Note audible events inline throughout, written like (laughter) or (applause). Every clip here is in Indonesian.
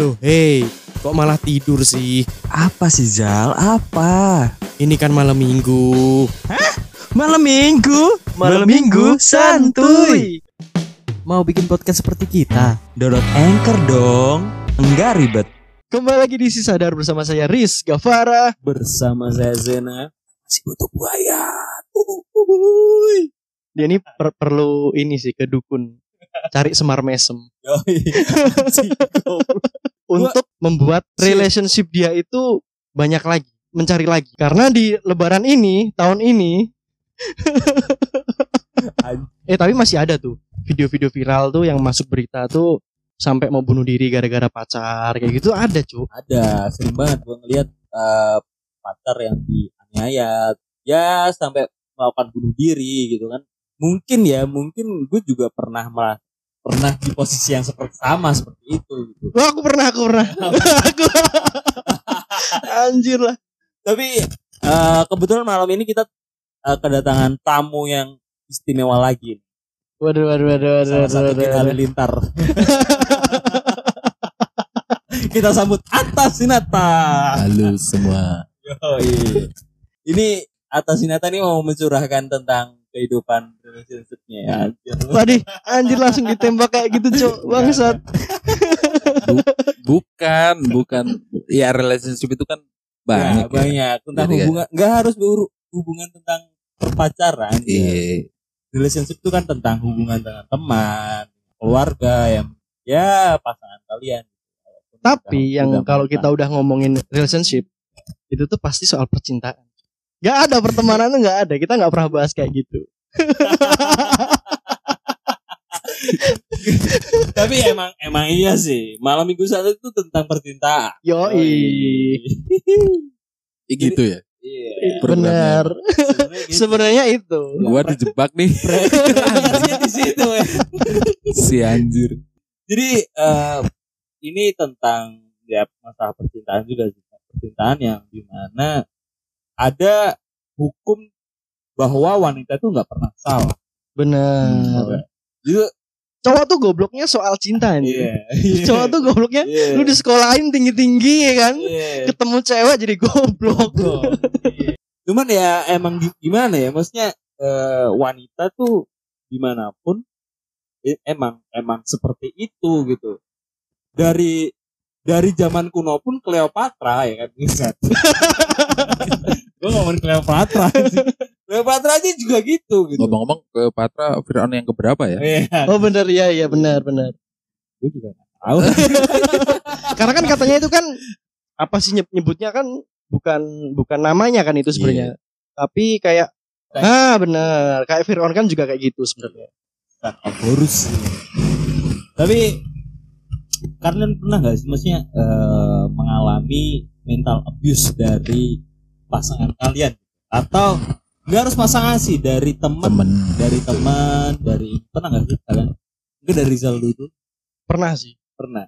Loh, hei, kok malah tidur sih? Apa sih Zal? Apa? Ini kan malam minggu. Malam minggu? Malam minggu santuy. Mau bikin podcast seperti kita? Download Anchor dong. Enggak ribet. Kembali lagi di Si Sadar bersama saya Riz Gavara. Bersama saya Zena. Masih butuh buaya. Dia ini per- perlu ini sih ke dukun. Cari semar mesem. (laughs) Untuk membuat relationship dia itu banyak lagi. Mencari lagi. Karena di lebaran ini, tahun ini. (laughs) eh tapi masih ada tuh. Video-video viral tuh yang masuk berita tuh sampai mau bunuh diri gara-gara pacar kayak gitu ada cu ada sering banget gue ngeliat eh, pacar yang dianiaya ya sampai melakukan bunuh diri gitu kan mungkin ya mungkin gue juga pernah merah pernah di posisi yang seperti sama seperti itu gitu Wah, aku pernah aku pernah aku (laughs) anjir lah tapi eh, kebetulan malam ini kita eh, kedatangan tamu yang istimewa lagi waduh waduh waduh waduh, salah waduh, satu waduh, kita waduh. halilintar (laughs) kita sambut atas Sinata Halo semua. Yoi. Ini atas Sinata nih mau mencurahkan tentang kehidupan relationship-nya ya. Anjir. Waduh, anjir langsung ditembak kayak gitu, Cok. Bangsat. Bukan, bukan. Ya relationship itu kan banyak. Ya, banyak tentang Jadi, hubungan nggak harus hubungan tentang perpacaran. Ya. Iya. Relationship itu kan tentang hubungan dengan teman, keluarga yang ya pasangan kalian. Walaupun Tapi udah- yang udah kalau kita udah ngomongin relationship, itu tuh pasti soal percintaan. Gak ada pertemanan tuh gak ada. Kita gak pernah bahas kayak gitu. (laughs) Tapi emang emang iya sih. Malam minggu satu itu tentang percintaan. Yoi. (laughs) Gitu ya. Iya. Bener. Sebenarnya gitu. Sebenarnya itu. Gua dijebak nih (laughs) di situ ya. si anjir. Jadi eh, ini tentang ya masalah percintaan juga sih. Percintaan yang di mana ada hukum bahwa wanita itu nggak pernah salah. Bener. Jadi Cowok tuh gobloknya soal cinta nih. iya. (laughs) Cowok tuh gobloknya Iya. lu di sekolahin tinggi-tinggi ya kan. Iya. Ketemu cewek jadi goblok. Cuman ya emang gi- gimana ya maksudnya eh, wanita tuh di mana pun eh, emang emang seperti itu gitu. Dari dari zaman kuno pun Cleopatra ya kan (laughs) bisa. (laughs) Gue ngomongin Cleopatra sih. (laughs) Cleopatra aja juga gitu gitu. Ngomong-ngomong ke Patra Fir'aun yang keberapa ya? Iya, Oh bener ya ya benar benar. gue juga nggak tahu. (laughs) Karena kan katanya itu kan apa sih nyeb- nyebutnya kan bukan bukan namanya kan itu sebenarnya. Tapi kayak Kayak- ah benar kayak Fir'aun kan juga kayak gitu sebenarnya. Bukan Ouroboros. Tapi kalian pernah nggak sih maksudnya eh, mengalami mental abuse dari pasangan kalian. Atau nggak harus pasangan sih dari teman Temen. dari teman dari pernah nggak sih kalian? Mungkin dari Rizal dulu. Pernah sih. pernah.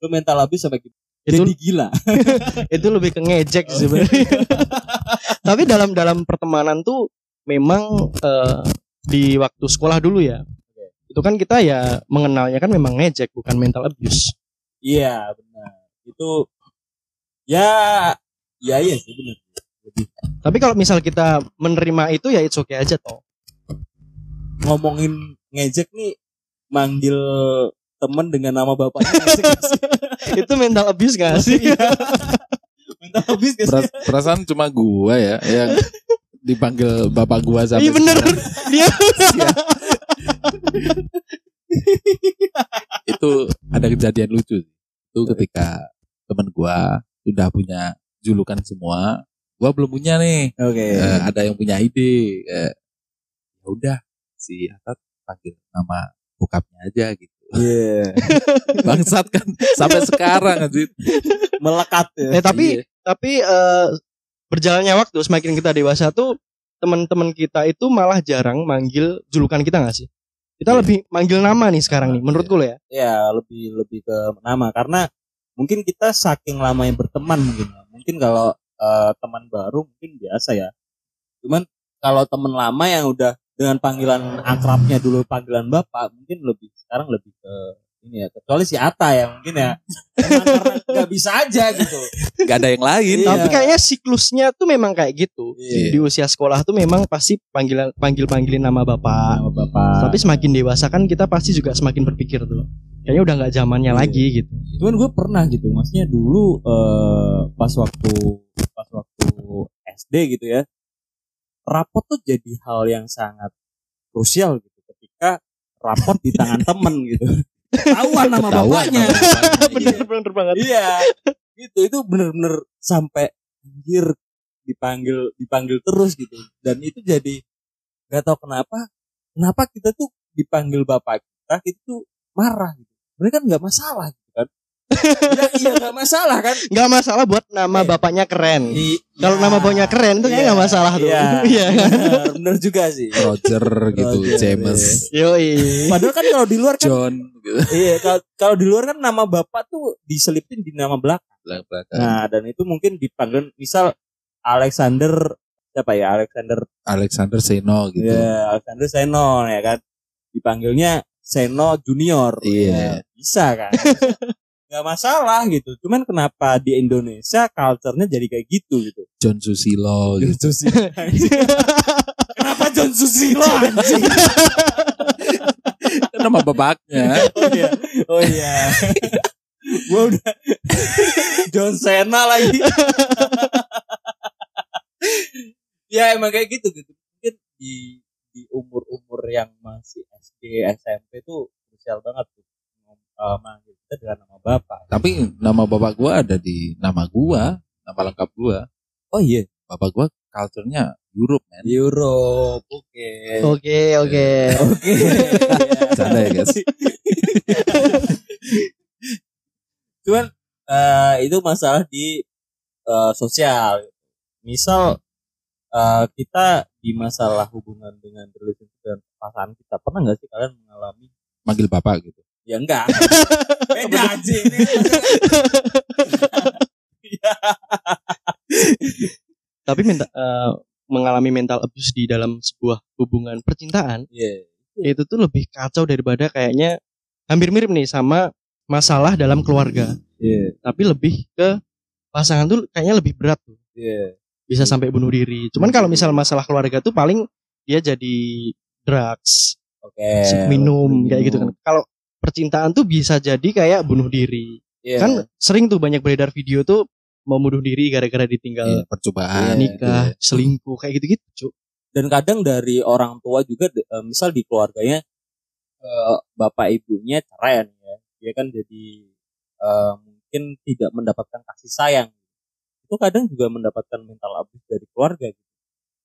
Lu mental abuse sampai gitu Itu jadi gila. (laughs) Itu lebih ke ngejek sih sebenarnya. (laughs) Tapi dalam dalam pertemanan tuh memang eh, di waktu sekolah dulu ya. Itu kan kita ya mengenalnya kan memang ngejek bukan mental abuse. iya benar. Itu ya ya iya sih benar Tapi kalau misal kita menerima itu ya it's okay aja toh. ngomongin ngejek nih manggil temen dengan nama bapaknya (laughs) itu mental abuse gak sih? Iya. mental abuse gak sih? Peras- perasaan cuma gua ya yang dipanggil bapak gua sampai Iya bener dia (laughs) itu ada kejadian lucu sih. itu ketika temen gua sudah punya julukan semua gua belum punya nih Oke. Eh, ada yang punya ide ya udah si Atat panggil nama bokapnya aja gitu Iya. (laughs) bangsat kan sampai sekarang anjir Melekat ya. Eh tapi Iya. tapi eh, berjalannya waktu semakin kita dewasa tuh teman-teman kita itu malah jarang manggil julukan kita gak sih? Kita Iya. lebih manggil nama nih sekarang nih menurutku lo ya. Ya lebih lebih ke nama karena mungkin kita saking lama yang berteman mungkin. ya. Mungkin kalau eh, teman baru mungkin biasa ya. Cuman kalau teman lama yang udah dengan panggilan akrabnya dulu panggilan bapak mungkin lebih sekarang lebih ke ini ya kecuali si Ata ya mungkin ya Emang karena nggak bisa aja gitu Gak ada yang lain. Iya. Tapi kayaknya siklusnya tuh memang kayak gitu. Iya. Di usia sekolah tuh memang pasti panggilan panggil panggilin nama bapak. sama bapak Tapi semakin dewasa kan kita pasti juga semakin berpikir tuh. Kayaknya udah nggak zamannya Iya. lagi gitu. cuman gue pernah gitu maksudnya dulu eh, pas waktu waktu SD gitu ya rapot tuh jadi hal yang sangat krusial gitu ketika rapot di tangan (laughs) temen gitu. Ketahuan nama bapaknya. nama bapaknya, (laughs) bener bener banget. iya gitu itu bener-bener sampai anjir dipanggil dipanggil terus gitu. Dan itu jadi nggak tahu kenapa kenapa kita tuh dipanggil bapak kita itu tuh marah gitu. Mereka kan nggak masalah ya, iya nggak masalah kan Nggak masalah buat nama Iya. bapaknya keren. I- Kalau ya, nama bapaknya keren tuh kayaknya iya, nggak masalah tuh. iya, (laughs) Iya kan? bener, bener juga sih Roger gitu, Roger, James, Yoi. padahal kan kalau di luar kan John gitu. iya kalau- kalau di luar kan nama bapak tuh diselipin di nama belakang Belakang. Nah, dan itu mungkin dipanggil misal Alexander siapa ya? Alexander Alexander Seno gitu. ya Alexander Seno ya kan. Dipanggilnya Seno Junior. Iya. Ya, bisa kan? (laughs) Gak masalah gitu. Cuman kenapa di Indonesia culture-nya jadi kayak gitu gitu. John Susilo John gitu. Susilo. (laughs) kenapa John Susilo anjing? Nama bapaknya. Oh iya. Oh iya. Gua udah John Cena lagi. ya emang kayak gitu gitu. Mungkin di di umur-umur yang masih SD, SMP tuh krusial banget tuh. Uh, manggil kita dengan nama bapak. Tapi nama bapak gua ada di nama gua, nama lengkap gua. Oh iya. Bapak gua culture-nya Europe, man. Europe. Oke. Oke oke. Oke. (laughs) Bercanda ya, guys. Cuman eh, itu masalah di eh, sosial. Misal eh, kita di masalah hubungan dengan relationship dan pasangan kita pernah nggak sih kalian mengalami? Manggil bapak gitu. Ya enggak. (laughs) Beda aja ini. (laughs) Tapi minta, eh, mengalami mental abuse di dalam sebuah hubungan percintaan Iya. itu tuh lebih kacau daripada kayaknya hampir mirip nih sama masalah dalam keluarga. Iya. Tapi lebih ke pasangan tuh kayaknya lebih berat tuh. Iya. Bisa sampai bunuh diri. Cuman kalau misal masalah keluarga tuh paling dia jadi drugs, Oke. minum kayak gitu kan. Kalau percintaan tuh bisa jadi kayak bunuh diri. Iya. Kan sering tuh banyak beredar video tuh mau bunuh diri gara-gara ditinggal Iya, percobaan. Nikah, gitu. selingkuh kayak gitu-gitu, Cuk. dan kadang dari orang tua juga eh, misal di keluarganya eh, bapak ibunya cerai ya dia kan jadi eh, mungkin tidak mendapatkan kasih sayang itu kadang juga mendapatkan mental abuse dari keluarga gitu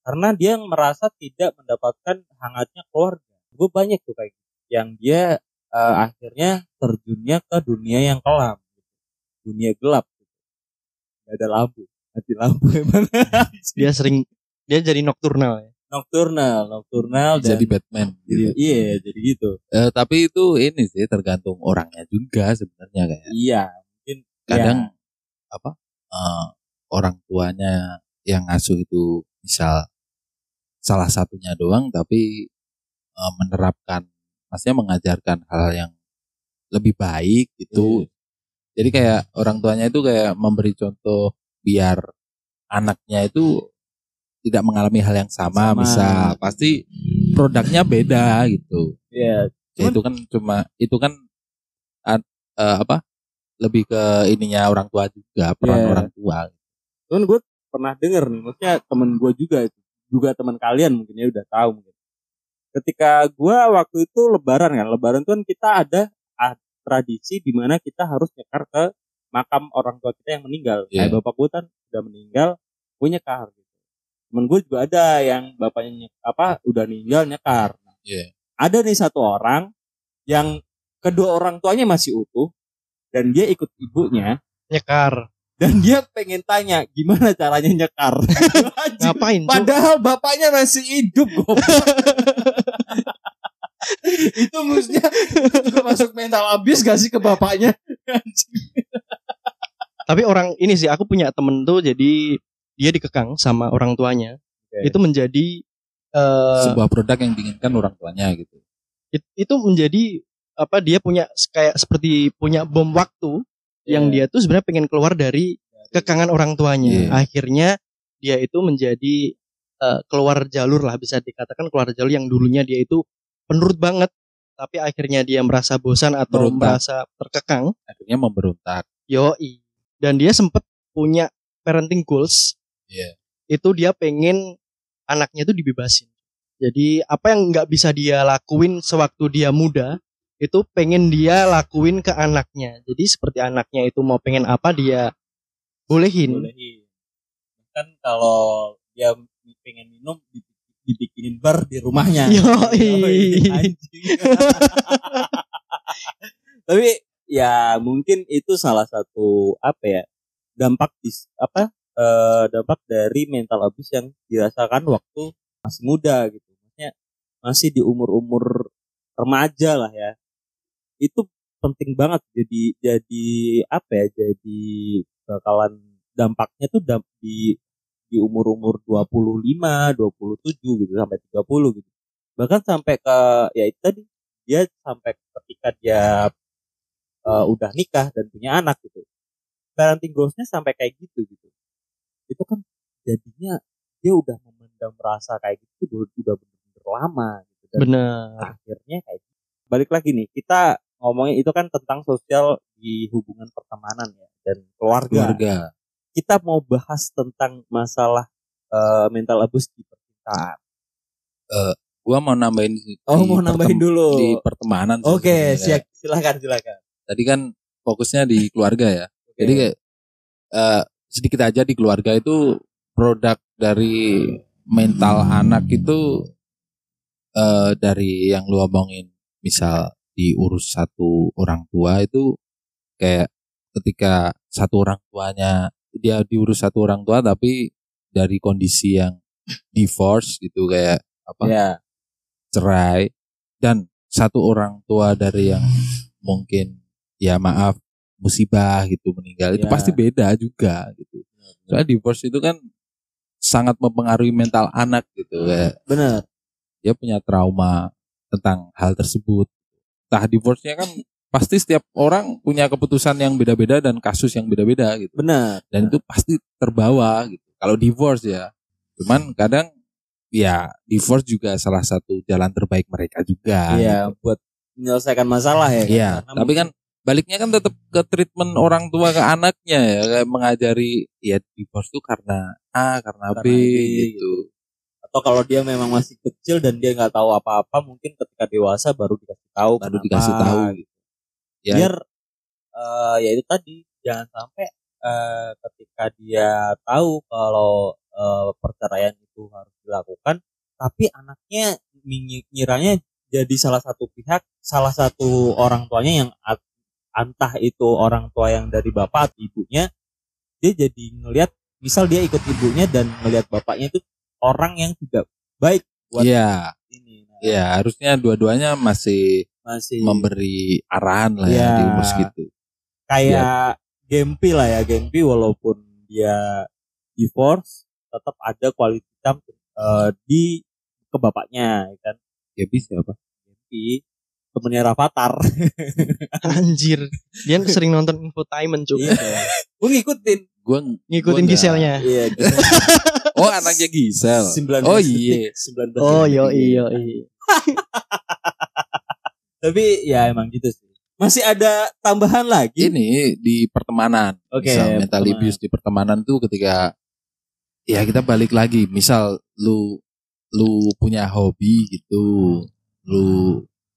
karena dia merasa tidak mendapatkan hangatnya keluarga gue banyak tuh kayak gitu. yang dia eh, akhirnya terjunnya ke dunia yang kelam gitu. dunia gelap gitu. Gak ada lampu mati lampu (laughs) emang Dia sering dia jadi nokturnal ya. nocturnal nocturnal dan Jadi Batman gitu. iya jadi gitu Eh, tapi itu ini sih tergantung orangnya juga sebenarnya kayak. iya mungkin Kadang ya, apa? eh, orang tuanya yang ngasuh itu misal salah satunya doang tapi eh, menerapkan maksudnya mengajarkan hal yang lebih baik gitu. Jadi kayak orang tuanya itu kayak memberi contoh biar anaknya itu tidak mengalami hal yang sama, Sama. misal pasti produknya beda gitu. iya Ya, itu kan cuma itu kan an- eh, apa? Lebih ke ininya orang tua juga, peran Iya. orang tua. cuman gue pernah denger maksudnya temen gue juga itu juga teman kalian mungkin ya udah tahu mungkin ketika gue waktu itu lebaran kan lebaran tuh kan kita ada ah, tradisi di mana kita harus nyekar ke makam orang tua kita yang meninggal Iya. kayak bapak gue kan udah meninggal gue nyekar gitu temen gue juga ada yang bapaknya nyek, apa udah meninggal nyekar Nah, Iya. ada nih satu orang yang kedua orang tuanya masih utuh dan dia ikut ibunya Nyekar. Dan dia pengen tanya gimana caranya nyekar. (laughs) Ngapain? Padahal bapaknya masih hidup goblok. (laughs) itu maksudnya masuk mental abis gak sih ke bapaknya? Tapi orang ini sih aku punya temen tuh jadi dia dikekang sama orang tuanya. Oke. Itu menjadi eh Sebuah produk yang diinginkan orang tuanya gitu. it- itu menjadi apa dia punya kayak seperti punya bom waktu yang dia tuh sebenarnya pengen keluar dari kekangan orang tuanya. Iya. Akhirnya dia itu menjadi eh, keluar jalur lah bisa dikatakan keluar jalur yang dulunya dia itu penurut banget tapi akhirnya dia merasa bosan atau Berontak. merasa terkekang. akhirnya memberontak Yoi. Dan dia sempat punya parenting goals. Iya. Itu dia pengen anaknya itu dibebasin. Jadi apa yang nggak bisa dia lakuin sewaktu dia muda, itu pengen dia lakuin ke anaknya. Jadi seperti anaknya itu mau pengen apa dia bolehin. bolehin kan kalau dia pengen minum di- dibikinin bar di rumahnya Yoi. anjing. (laughs) tapi ya mungkin itu salah satu apa ya dampak dis apa eh, dampak dari mental abuse yang dirasakan waktu masih muda gitu maksudnya masih di umur-umur remaja lah ya itu penting banget jadi jadi apa ya jadi bakalan dampaknya tuh damp di di umur-umur 25, 27 gitu sampai 30 gitu. Bahkan sampai ke ya itu tadi dia sampai ketika dia eh, udah nikah dan punya anak gitu. Parenting goals-nya sampai kayak gitu gitu. Itu kan jadinya dia udah memendam rasa kayak gitu udah, udah bener-bener lama gitu. Dan Benar. akhirnya kayak gitu. Balik lagi nih, kita ngomongin itu kan tentang sosial di hubungan pertemanan ya dan keluarga. keluarga Kita mau bahas tentang masalah eh, mental abuse di percintaan. gua mau nambahin Oh, mau nambahin dulu. di pertemanan Oke, sebenarnya. siap. Silakan, silakan. tadi kan fokusnya di keluarga ya jadi kayak eh, sedikit aja di keluarga itu produk dari mental anak itu eh, dari yang lu omongin misal diurus satu orang tua itu kayak ketika satu orang tuanya dia diurus satu orang tua tapi dari kondisi yang divorce gitu kayak apa Ya, cerai dan satu orang tua dari yang mungkin ya maaf musibah gitu meninggal itu Ya. pasti beda juga gitu. Soalnya divorce itu kan sangat mempengaruhi mental anak gitu kayak benar. dia punya trauma tentang hal tersebut. Entah divorce-nya kan pasti setiap orang punya keputusan yang beda-beda dan kasus yang beda-beda gitu. Benar. Dan itu pasti terbawa gitu. Kalau divorce ya. Cuman kadang ya divorce juga salah satu jalan terbaik mereka juga. Iya, buat menyelesaikan masalah ya. Iya, Karena tapi kan baliknya kan tetap ke treatment orang tua ke anaknya ya, kayak mengajari ya divorce tuh karena A, karena, B, Karena B, gitu. Atau kalau dia memang masih kecil dan dia nggak tahu apa-apa, mungkin ketika dewasa baru dikasih tahu. Baru kenapa. dikasih tahu gitu. Ya, biar eh, ya itu tadi jangan sampai eh, ketika dia tahu kalau eh, perceraian itu harus dilakukan tapi anaknya ngiranya jadi salah satu pihak salah satu orang tuanya yang entah itu orang tua yang dari bapak atau ibunya dia jadi ngelihat misal dia ikut ibunya dan ngelihat bapaknya itu orang yang tidak baik buat Iya, ini Nah, iya, harusnya dua-duanya masih masih memberi arahan lah ya Iya. di umur segitu. kayak Gempi lah ya Gempi walaupun dia divorce tetap ada quality time eh, di ke bapaknya ya kan Ya bisa apa? Gempi temennya Rafathar (laughs) Anjir. Dia sering nonton infotainment cuy. iya gue ngikutin Gua Ngikutin. Giselnya. iya (laughs) (laughs) Oh, anaknya Gisel. 19 Oh iya. 19 Oh ya, yo iyo iyo. (laughs) tapi ya emang gitu sih masih ada tambahan lagi Ini di pertemanan. Oke, misal mental pertemanan. abuse di pertemanan tuh ketika ya kita balik lagi. Misal lu lu punya hobi gitu, lu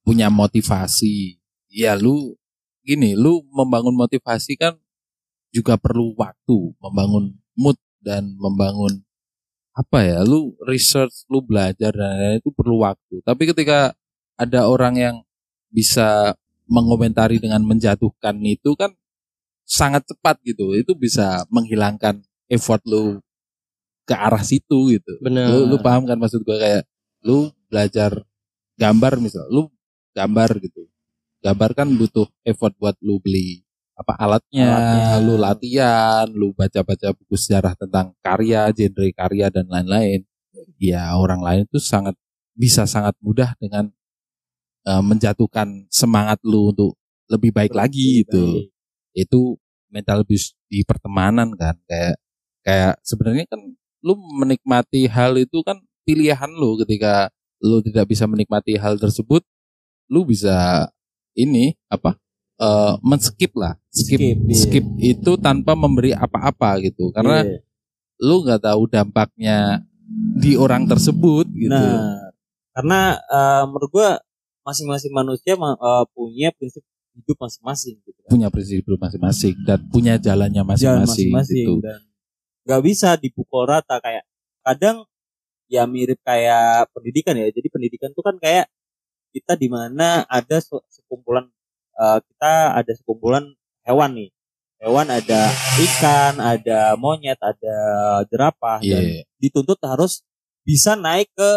punya motivasi. Ya lu gini, lu membangun motivasi kan juga perlu waktu, membangun mood dan membangun apa ya, lu research, lu belajar dan lain-lain itu perlu waktu. Tapi ketika ada orang yang bisa mengomentari dengan menjatuhkan itu kan sangat cepat gitu. Itu bisa menghilangkan effort lu ke arah situ gitu. Bener. Lu, lu paham kan maksud gue kayak lu belajar gambar misal, lu gambar gitu. Gambar kan butuh effort buat lu beli apa alatnya, Alatnya. lu latihan, lu baca-baca buku sejarah tentang karya, genre karya dan lain-lain. Ya orang lain itu sangat bisa sangat mudah dengan eh, menjatuhkan semangat lu untuk lebih baik lagi gitu Baik. itu mental abuse di pertemanan kan kayak kayak sebenarnya kan lu menikmati hal itu kan pilihan lu ketika lu tidak bisa menikmati hal tersebut lu bisa ini apa eh men-skip lah skip Skip, iya. skip itu tanpa memberi apa-apa gitu karena Iya. lu nggak tahu dampaknya di orang tersebut gitu Nah, karena eh, menurut gua masing-masing manusia ma- eh, punya prinsip hidup masing-masing gitu. kan. punya prinsip masing-masing dan punya jalannya Jalan masing-masing gitu dan nggak bisa dipukul rata kayak kadang ya mirip kayak pendidikan ya. Jadi pendidikan tuh kan kayak kita di mana ada se- sekumpulan eh, kita ada sekumpulan hewan nih. Hewan ada ikan, ada monyet, ada jerapah iya dan dituntut harus bisa naik ke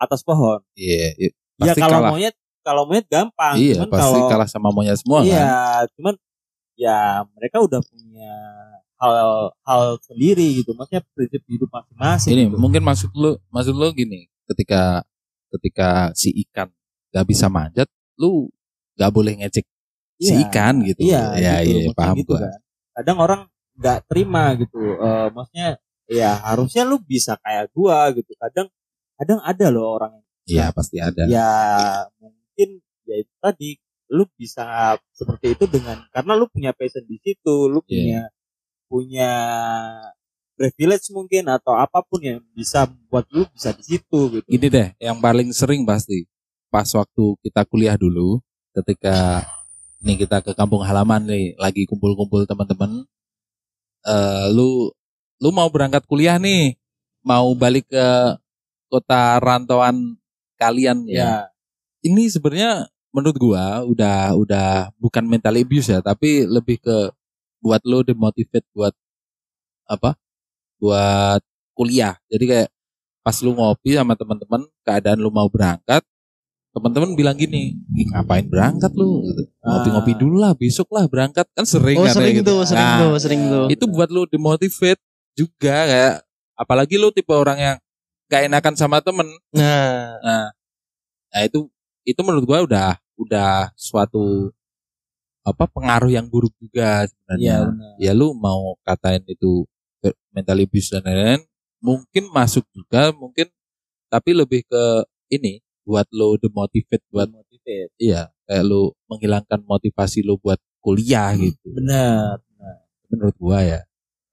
atas pohon. iya iya. Ya kalau kalah. monyet kalau monyet gampang, iya cuman pasti kalau kalah sama monyet semua kan Iya, cuman ya mereka udah punya hal hal sendiri gitu. Maksudnya prinsip hidup masing-masing. ini gitu. mungkin maksud lu maksud lu gini ketika ketika si ikan gak bisa manjat lu gak boleh ngecek si Iya, ikan gitu Iya, ya gitu, iya paham gitu gua kan. Kadang orang nggak terima gitu. Eh, maksudnya ya harusnya lu bisa kayak gua gitu. Kadang kadang ada loh orang yang iya pasti ada ya mungkin ya itu tadi lu bisa seperti itu dengan karena lu punya passion di situ, lu Iya. punya punya privilege mungkin atau apa pun yang bisa buat lu bisa di situ gitu. Gini deh, yang paling sering pasti pas waktu kita kuliah dulu, ketika nih kita ke kampung halaman nih, lagi kumpul-kumpul teman-teman, eh lu lu mau berangkat kuliah nih, mau balik ke kota rantauan kalian ya. Ya, Ini sebenarnya menurut gua udah udah bukan mental abuse ya, tapi lebih ke buat lo demotivate buat apa? Buat kuliah. Jadi kayak pas lu ngopi sama teman-teman, keadaan lu mau berangkat, teman-teman bilang gini, "Ih, ngapain berangkat lu? Gitu. Ngopi-ngopi Ah. dulu lah, besok lah berangkat kan sering Oh sering gitu. tuh, sering Nah, tuh, sering tuh. Itu buat lu demotivate juga kayak apalagi lu tipe orang yang gak enakan sama temen Nah, Nah, nah itu itu menurut gua udah udah suatu apa pengaruh yang buruk juga sebenarnya. benar. Ya lu mau katain itu mental abuse dan lain-lain, mungkin masuk juga, mungkin tapi lebih ke ini buat lo demotivate buat motivate. iya kayak lo menghilangkan motivasi lo buat kuliah gitu. Benar. Menurut gua ya.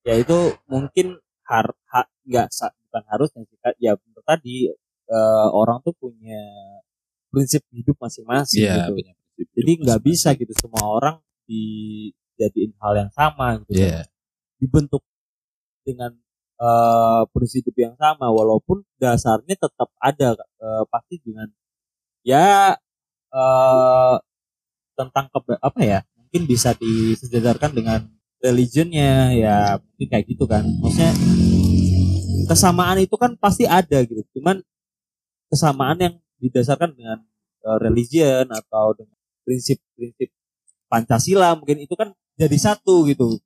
Ya itu mungkin har ha- nggak sa- bukan harus yang Kak. ya benar tadi eh, orang tuh punya prinsip hidup masing-masing Iya, gitu. punya prinsip Jadi hidup nggak bisa gitu semua orang dijadiin hal yang sama gitu. Iya. Dibentuk dengan eh, prinsip yang sama walaupun dasarnya tetap ada eh, pasti dengan ya eh tentang keba- apa ya mungkin bisa disejajarkan dengan religionnya ya mungkin kayak gitu kan. Maksudnya kesamaan itu kan pasti ada gitu. Cuman kesamaan yang didasarkan dengan eh, religion atau dengan prinsip-prinsip Pancasila mungkin itu kan jadi satu gitu.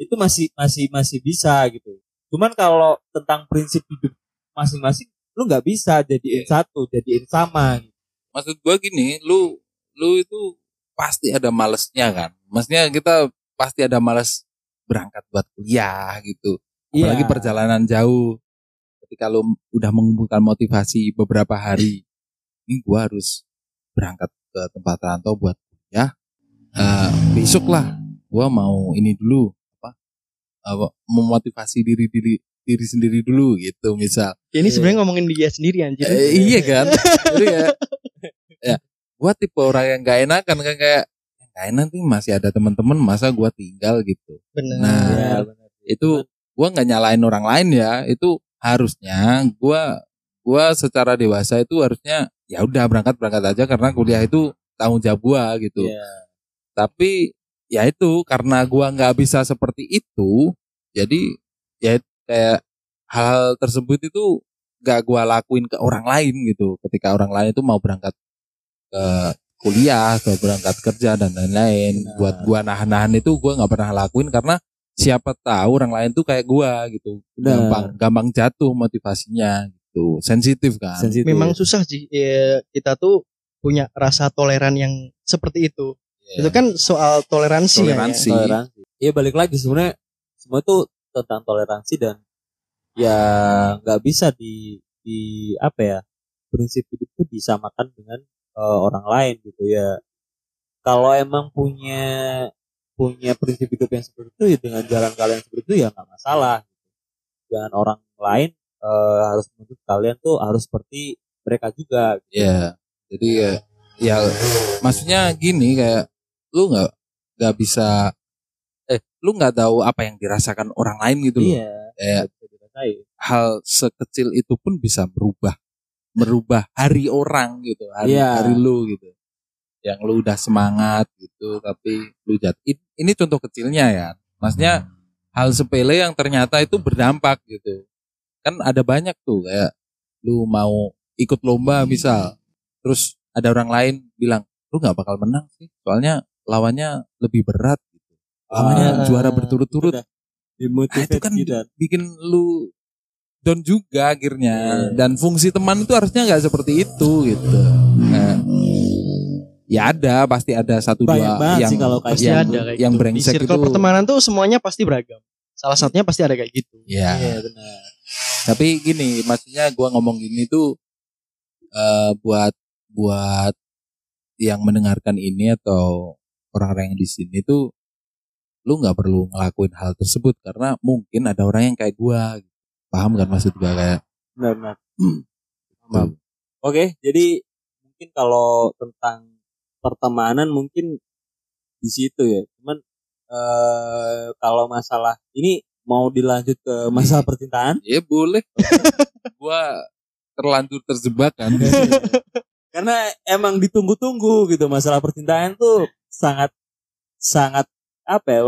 Itu masih masih masih bisa gitu cuman kalau tentang prinsip hidup masing-masing lu nggak bisa jadiin satu jadiin sama maksud gua gini, lu lu itu pasti ada malesnya kan. Maksudnya kita pasti ada males berangkat buat kuliah gitu. Apalagi Iya. perjalanan jauh. Ketika lu udah mengumpulkan motivasi beberapa hari, ini gua harus berangkat ke tempat rantau buat kuliah. Eh, besok lah, gua mau ini dulu apa? memotivasi diri diri diri sendiri dulu gitu misal. ini sebenarnya ngomongin dia sendiri anjir. Eh, iya kan? (laughs) Jadi ya, ya, gua tipe orang yang gak enakan kan kayak gak enak nih masih ada teman-teman masa gua tinggal gitu. Benar. Nah, Iya, benar. Itu gua nggak nyalain orang lain ya. Itu harusnya gua gua secara dewasa itu harusnya ya udah berangkat berangkat aja karena kuliah itu tanggung jawab gua gitu. Iya. Tapi ya itu karena gua nggak bisa seperti itu, jadi ya kayak hal tersebut itu gak gua lakuin ke orang lain gitu. Ketika orang lain itu mau berangkat ke kuliah atau berangkat kerja dan lain-lain, Benar. buat gua nahan-nahan itu gua nggak pernah lakuin karena siapa tahu orang lain tuh kayak gua gitu, Benar. gampang gampang jatuh motivasinya gitu, sensitif kan. Sensitif. Memang susah sih. Ya, kita tuh punya rasa toleran yang seperti itu. Iya. Itu kan soal toleransi, ya, Toleransi. ya. toleransi. Iya balik lagi sebenarnya semua itu tentang toleransi dan ya nggak bisa di di apa ya prinsip hidup itu disamakan dengan eh, orang lain gitu ya. Kalau emang punya punya prinsip hidup yang seperti itu ya dengan jalan kalian seperti itu ya nggak masalah. Gitu. Jangan orang lain eh, harus menuntut kalian tuh harus seperti mereka juga. gitu. Iya. Jadi ya, ya maksudnya gini kayak lu nggak nggak bisa eh lu nggak tahu apa yang dirasakan orang lain gitu loh. Iya. Kayak hal sekecil itu pun bisa merubah merubah hari orang gitu, hari Iya. hari lu gitu. Yang lu udah semangat gitu tapi lu jat ini contoh kecilnya ya. Maksudnya hal sepele yang ternyata itu berdampak gitu. Kan ada banyak tuh kayak lu mau ikut lomba misal terus ada orang lain bilang lu nggak bakal menang sih soalnya lawannya lebih berat gitu. Lawannya Ah, juara berturut-turut. Nah, itu kan gitu. bikin lu down juga akhirnya Iya. dan fungsi teman itu harusnya nggak seperti itu gitu Nah, ya ada pasti ada satu Banyak dua yang sih kalau kayak yang, ada kayak yang gitu. brengsek Di circle itu pertemanan tuh semuanya pasti beragam. Salah satunya pasti ada kayak gitu. ya Iya benar. tapi gini maksudnya gua ngomong gini tuh eh, buat buat yang mendengarkan ini atau orang-orang yang di sini tuh lu nggak perlu ngelakuin hal tersebut karena mungkin ada orang yang kayak gua gitu. paham kan maksud gua kayak Benar benar. tuh. Oke, jadi mungkin kalau tentang pertemanan mungkin di situ ya. Cuman eh kalau masalah ini mau dilanjut ke masalah percintaan Ya boleh. (laughs) gua terlanjur terjebak kan. (laughs) karena emang ditunggu-tunggu gitu masalah percintaan tuh sangat sangat apa ya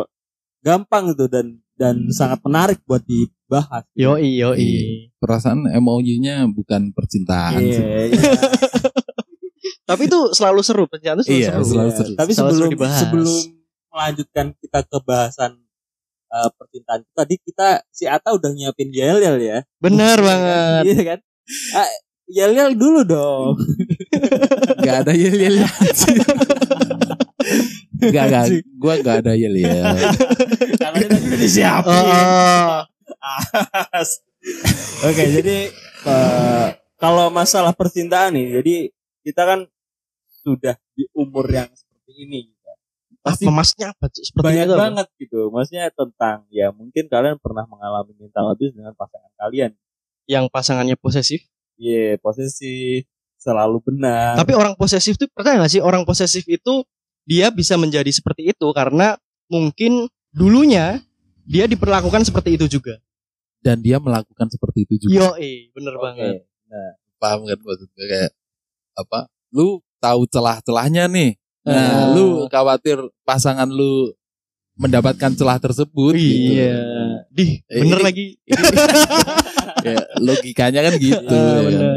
gampang gitu dan dan sangat menarik buat dibahas. Yoi yoi. Iya. Perasaan MOU-nya bukan percintaan sih. Iya, iya. (laughs) Tapi itu selalu seru, percintaan itu selalu Iya, seru. selalu Iya, seru. Tapi Selalu seru sebelum dibahas. sebelum melanjutkan kita ke bahasan eh, percintaan tadi kita si Ata udah nyiapin yel yel ya. Benar banget. Iya kan? Ah, yel yel dulu dong. (laughs) Gak ada yel yel. (laughs) Gak gak. Gua gak ada yel yel. Karena tadi udah disiapin. Oh, Oke, jadi eh, kalau masalah percintaan nih, jadi kita kan sudah di umur yang seperti ini. gitu. Pasti memasnya apa? Cuk? Seperti banyak itu apa? banget gitu. Maksudnya tentang ya mungkin kalian pernah mengalami mental abuse dengan pasangan kalian. Yang pasangannya posesif. Iya, posisi selalu benar. Tapi orang posesif tuh percaya gak sih orang posesif itu dia bisa menjadi seperti itu karena mungkin dulunya dia diperlakukan seperti itu juga. Dan dia melakukan seperti itu juga. Yo, eh, bener Oke. banget. Paham kan maksud gue kayak apa? Lu tahu celah-celahnya nih. Nah, Ah. lu khawatir pasangan lu mendapatkan celah tersebut gitu. Iya. Dih, Eh, bener ini- lagi. (laughs) ya, logikanya kan gitu. Ya. bener.